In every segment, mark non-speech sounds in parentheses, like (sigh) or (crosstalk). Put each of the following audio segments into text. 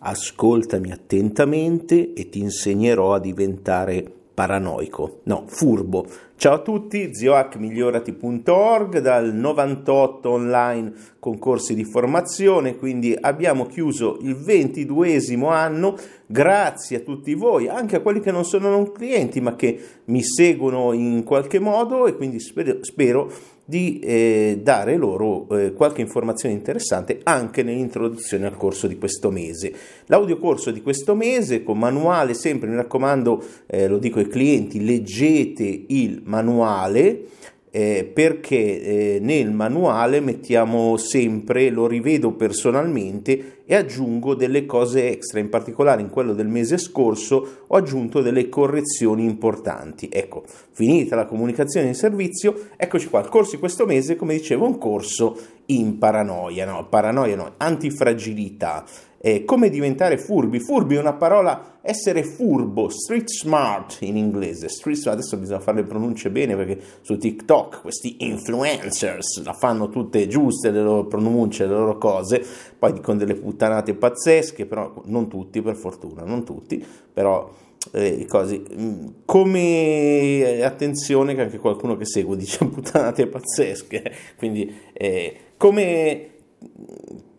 ascoltami attentamente e ti insegnerò a diventare paranoico, no, furbo. Ciao a tutti, ziohackmigliorati.org dal 98 online concorsi di formazione, quindi abbiamo chiuso il ventiduesimo anno, grazie a tutti voi, anche a quelli che non sono non clienti ma che mi seguono in qualche modo e quindi spero, spero di eh, dare loro eh, qualche informazione interessante anche nell'introduzione al corso di questo mese. L'audiocorso di questo mese con manuale sempre, mi raccomando, eh, lo dico ai clienti, leggete il manuale eh, perché eh, nel manuale mettiamo sempre, lo rivedo personalmente e aggiungo delle cose extra, in particolare in quello del mese scorso ho aggiunto delle correzioni importanti. Ecco, finita la comunicazione in servizio, eccoci qua, il corso di questo mese, come dicevo, è un corso in paranoia, no, paranoia no, antifragilità. Eh, come diventare furbi? Furbi è una parola, essere furbo, street smart in inglese. Street smart, adesso bisogna fare le pronunce bene perché su TikTok questi influencers la fanno tutte giuste le loro pronunce, le loro cose, poi con delle puttanate pazzesche, però non tutti per fortuna, non tutti, però eh, cose. Mm, come eh, attenzione che anche qualcuno che segue dice (laughs) puttanate pazzesche, quindi eh, come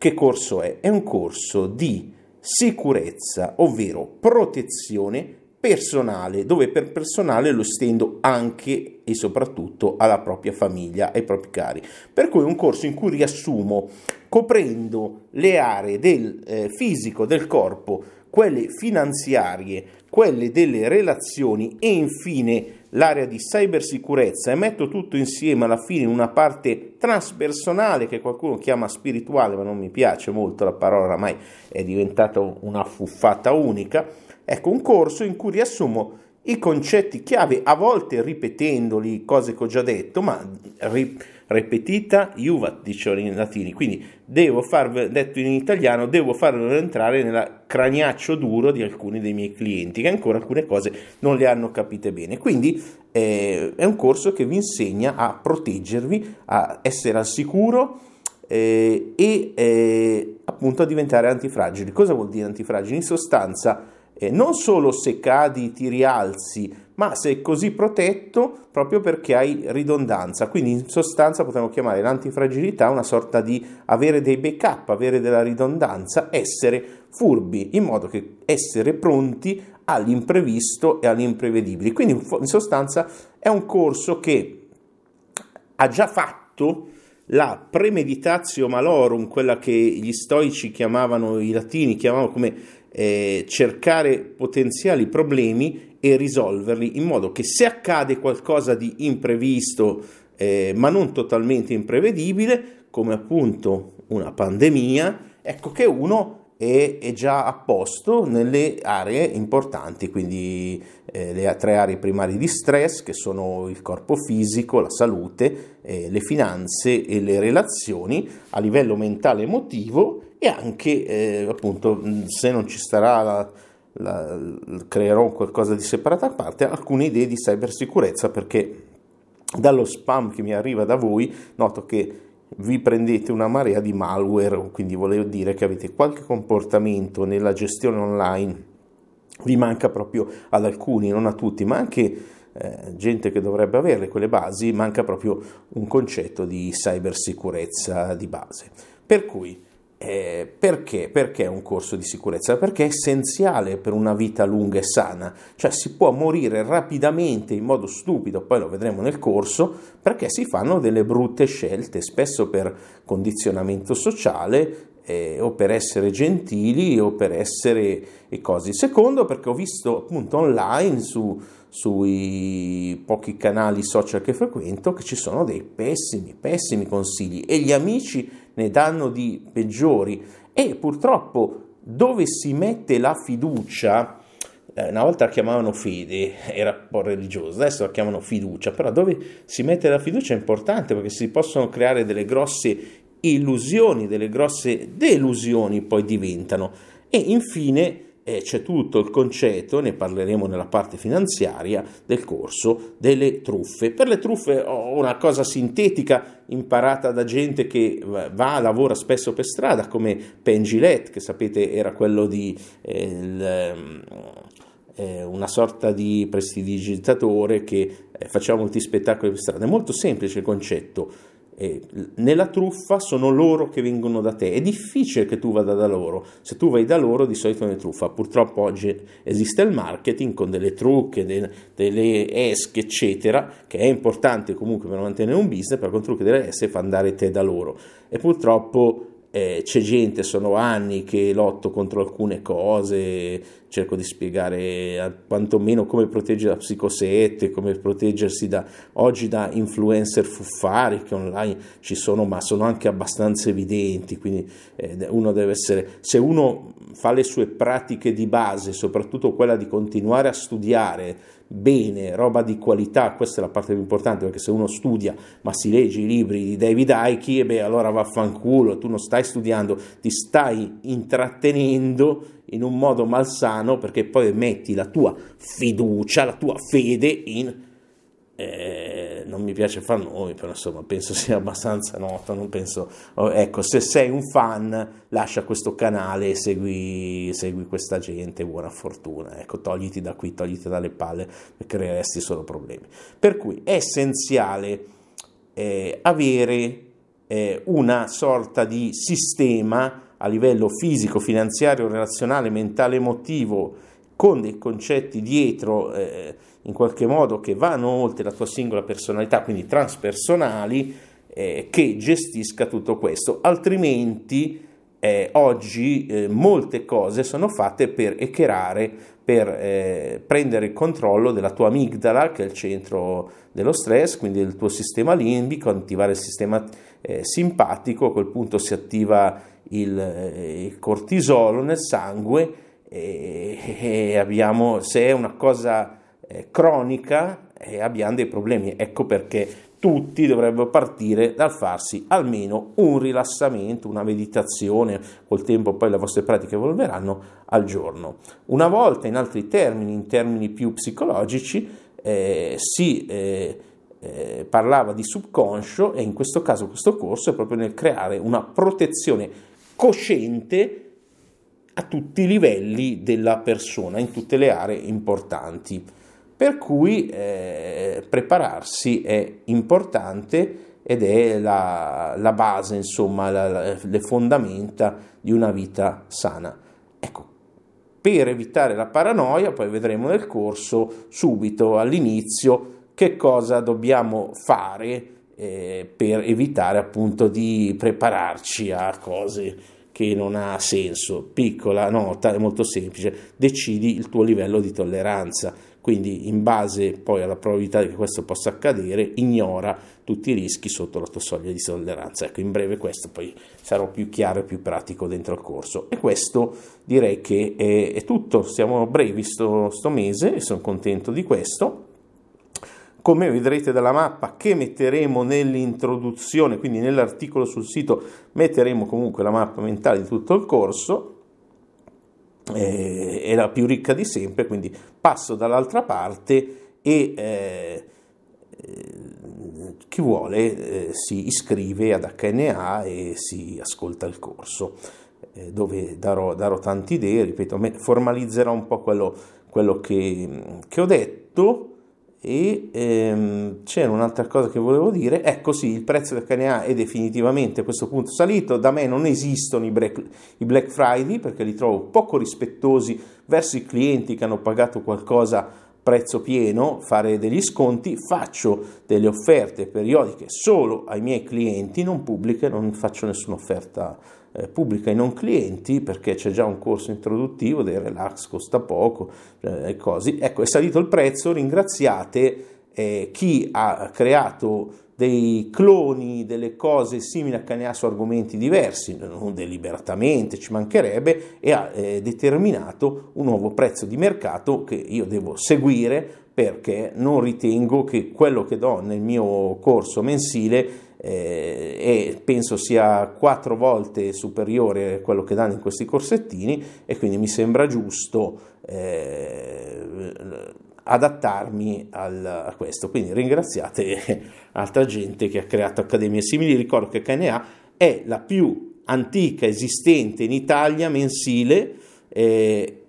che corso è? È un corso di sicurezza, ovvero protezione personale, dove per personale lo stendo anche e soprattutto alla propria famiglia, ai propri cari. Per cui è un corso in cui riassumo, coprendo le aree del eh, fisico del corpo, quelle finanziarie, quelle delle relazioni e infine l'area di cybersicurezza e metto tutto insieme alla fine in una parte transpersonale che qualcuno chiama spirituale, ma non mi piace molto la parola, oramai è diventata una fuffata unica. Ecco, un corso in cui riassumo i concetti chiave, a volte ripetendoli, cose che ho già detto, ma rip- repetita iuvat, dicevano in latini, quindi devo farvelo, detto in italiano, devo farvelo entrare nel craniaccio duro di alcuni dei miei clienti, che ancora alcune cose non le hanno capite bene. Quindi eh, è un corso che vi insegna a proteggervi, a essere al sicuro, eh, e eh, appunto a diventare antifragili. Cosa vuol dire antifragili? In sostanza, eh, non solo se cadi ti rialzi, ma sei così protetto proprio perché hai ridondanza. Quindi in sostanza potremmo chiamare l'antifragilità una sorta di avere dei backup, avere della ridondanza, essere furbi, in modo che essere pronti all'imprevisto e all'imprevedibile. Quindi in sostanza è un corso che ha già fatto la premeditatio malorum, quella che gli stoici chiamavano, i latini chiamavano come eh, cercare potenziali problemi e risolverli in modo che se accade qualcosa di imprevisto eh, ma non totalmente imprevedibile, come appunto una pandemia, ecco che uno è, è già a posto nelle aree importanti, quindi eh, le tre aree primarie di stress che sono il corpo fisico, la salute, eh, le finanze e le relazioni a livello mentale e emotivo e anche eh, appunto se non ci sarà la, la, creerò qualcosa di separato a parte alcune idee di cybersicurezza perché dallo spam che mi arriva da voi noto che vi prendete una marea di malware quindi volevo dire che avete qualche comportamento nella gestione online vi manca proprio ad alcuni non a tutti ma anche eh, gente che dovrebbe avere quelle basi manca proprio un concetto di cybersicurezza di base. Per cui eh, perché? Perché un corso di sicurezza? Perché è essenziale per una vita lunga e sana, cioè si può morire rapidamente in modo stupido, poi lo vedremo nel corso, perché si fanno delle brutte scelte, spesso per condizionamento sociale eh, o per essere gentili o per essere e cose. Secondo, perché ho visto appunto online su, sui pochi canali social che frequento che ci sono dei pessimi, pessimi consigli e gli amici ne danno di peggiori e purtroppo dove si mette la fiducia, eh, una volta la chiamavano fede, (laughs) era un po' religiosa, adesso la chiamano fiducia, però dove si mette la fiducia è importante perché si possono creare delle grosse illusioni, delle grosse delusioni poi diventano. E infine eh, c'è tutto il concetto, ne parleremo nella parte finanziaria del corso, delle truffe. Per le truffe ho una cosa sintetica imparata da gente che va, lavora spesso per strada, come Penn Gillette, che sapete era quello di... Eh, il, ehm, eh, una sorta di prestidigitatore che eh, faceva molti spettacoli per strada. È molto semplice il concetto nella truffa sono loro che vengono da te. È difficile che tu vada da loro. Se tu vai da loro, di solito è truffa. Purtroppo oggi esiste il marketing con delle trucche, de, delle esche, eccetera, che è importante comunque per mantenere un business, però con trucche delle esche fa andare te da loro. E purtroppo eh, c'è gente, sono anni che lotto contro alcune cose, cerco di spiegare quantomeno come proteggere da psicosette, come proteggersi da, oggi da influencer fuffari che online ci sono, ma sono anche abbastanza evidenti, quindi eh, uno deve essere, se uno fa le sue pratiche di base, soprattutto quella di continuare a studiare, bene, roba di qualità, questa è la parte più importante perché se uno studia ma si legge i libri di David Icke, e beh allora vaffanculo, tu non stai studiando, ti stai intrattenendo in un modo malsano perché poi metti la tua fiducia, la tua fede in eh, non mi piace far nomi, però insomma penso sia abbastanza noto, non penso, oh, ecco, se sei un fan lascia questo canale e segui, segui questa gente, buona fortuna, ecco, togliti da qui, togliti dalle palle, creeresti solo problemi. Per cui è essenziale eh, avere eh, una sorta di sistema a livello fisico, finanziario, relazionale, mentale, emotivo, con dei concetti dietro eh, in qualche modo che vanno oltre la tua singola personalità, quindi transpersonali, eh, che gestisca tutto questo. Altrimenti eh, oggi eh, molte cose sono fatte per eccherare, per eh, prendere il controllo della tua amigdala, che è il centro dello stress, quindi del tuo sistema limbico, attivare il sistema eh, simpatico, a quel punto si attiva il, eh, il cortisolo nel sangue e, e abbiamo, se è una cosa eh, cronica e abbiamo dei problemi. Ecco perché tutti dovrebbero partire dal farsi almeno un rilassamento, una meditazione, col tempo poi le vostre pratiche evolveranno al giorno. Una volta, in altri termini, in termini più psicologici, eh, si eh, eh, parlava di subconscio e in questo caso questo corso è proprio nel creare una protezione cosciente a tutti i livelli della persona, in tutte le aree importanti. Per cui eh, prepararsi è importante ed è la, la base, insomma, la, la, le fondamenta di una vita sana. Ecco, per evitare la paranoia, poi vedremo nel corso subito all'inizio che cosa dobbiamo fare eh, per evitare appunto di prepararci a cose che non ha senso. Piccola nota, è molto semplice, decidi il tuo livello di tolleranza quindi in base poi alla probabilità che questo possa accadere, ignora tutti i rischi sotto la tua soglia di tolleranza. Ecco, in breve questo poi sarò più chiaro e più pratico dentro il corso. E questo direi che è, è tutto, siamo brevi sto, sto mese e sono contento di questo. Come vedrete dalla mappa che metteremo nell'introduzione, quindi nell'articolo sul sito metteremo comunque la mappa mentale di tutto il corso, eh, è la più ricca di sempre, quindi passo dall'altra parte e eh, chi vuole eh, si iscrive ad HNA e si ascolta il corso, eh, dove darò, darò tante idee, ripeto, formalizzerò un po' quello, quello che, che ho detto e ehm, c'era un'altra cosa che volevo dire, ecco sì, il prezzo del KNA è definitivamente a questo punto salito, da me non esistono i Black, i Black Friday perché li trovo poco rispettosi verso i clienti che hanno pagato qualcosa prezzo pieno, fare degli sconti, faccio delle offerte periodiche solo ai miei clienti, non pubbliche, non faccio nessuna offerta eh, pubblica ai non clienti perché c'è già un corso introduttivo dei relax, costa poco eh, così. Ecco, è salito il prezzo, ringraziate eh, chi ha creato dei cloni delle cose simili a Canea su argomenti diversi, non deliberatamente, ci mancherebbe, e ha eh, determinato un nuovo prezzo di mercato che io devo seguire perché non ritengo che quello che do nel mio corso mensile eh, e penso sia quattro volte superiore a quello che danno in questi corsettini e quindi mi sembra giusto eh, adattarmi al, a questo. Quindi ringraziate (laughs) altra gente che ha creato accademie simili. Ricordo che KNA è la più antica esistente in Italia mensile. Eh,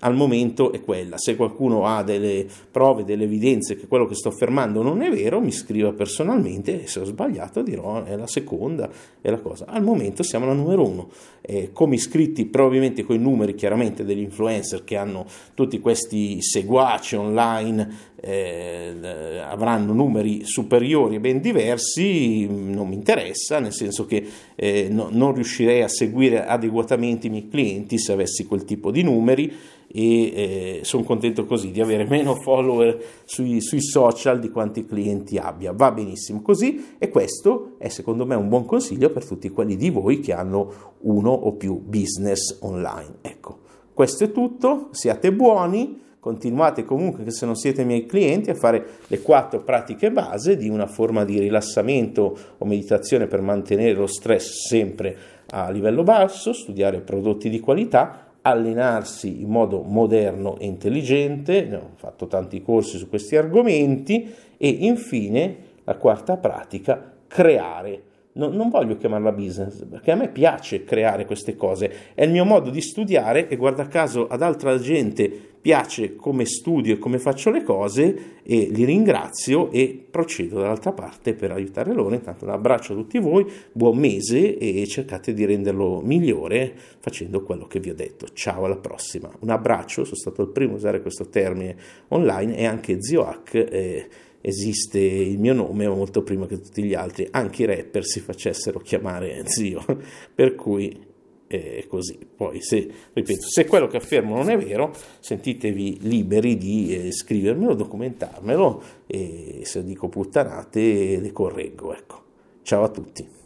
al momento è quella. Se qualcuno ha delle prove, delle evidenze che quello che sto affermando non è vero, mi scriva personalmente e se ho sbagliato dirò è la seconda, è la cosa. Al momento siamo la numero uno. Eh, come iscritti, probabilmente con i numeri chiaramente degli influencer che hanno tutti questi seguaci online eh, avranno numeri superiori e ben diversi, non mi interessa, nel senso che eh, no, non riuscirei a seguire adeguatamente i miei clienti se avessi quel tipo di numeri e eh, sono contento così di avere meno follower sui, sui, social di quanti clienti abbia. Va benissimo così e questo è secondo me un buon consiglio per tutti quelli di voi che hanno uno o più business online. Ecco, questo è tutto, siate buoni continuate comunque, se non siete miei clienti, a fare le quattro pratiche base di una forma di rilassamento o meditazione per mantenere lo stress sempre a livello basso, studiare prodotti di qualità, allenarsi in modo moderno e intelligente, ho fatto tanti corsi su questi argomenti e infine la quarta pratica, creare No, non voglio chiamarla business, perché a me piace creare queste cose, è il mio modo di studiare e guarda caso ad altra gente piace come studio e come faccio le cose e li ringrazio e procedo dall'altra parte per aiutare loro. Intanto un abbraccio a tutti voi, buon mese e cercate di renderlo migliore facendo quello che vi ho detto. Ciao alla prossima, un abbraccio, sono stato il primo a usare questo termine online e anche Zio Hack. Eh, esiste il mio nome molto prima che tutti gli altri, anche i rapper si facessero chiamare (laughs) zio, per cui è così. Poi, se, ripeto, se quello che affermo non è vero, sentitevi liberi di eh, scrivermelo, documentarmelo e se dico puttanate le correggo. Ecco. Ciao a tutti.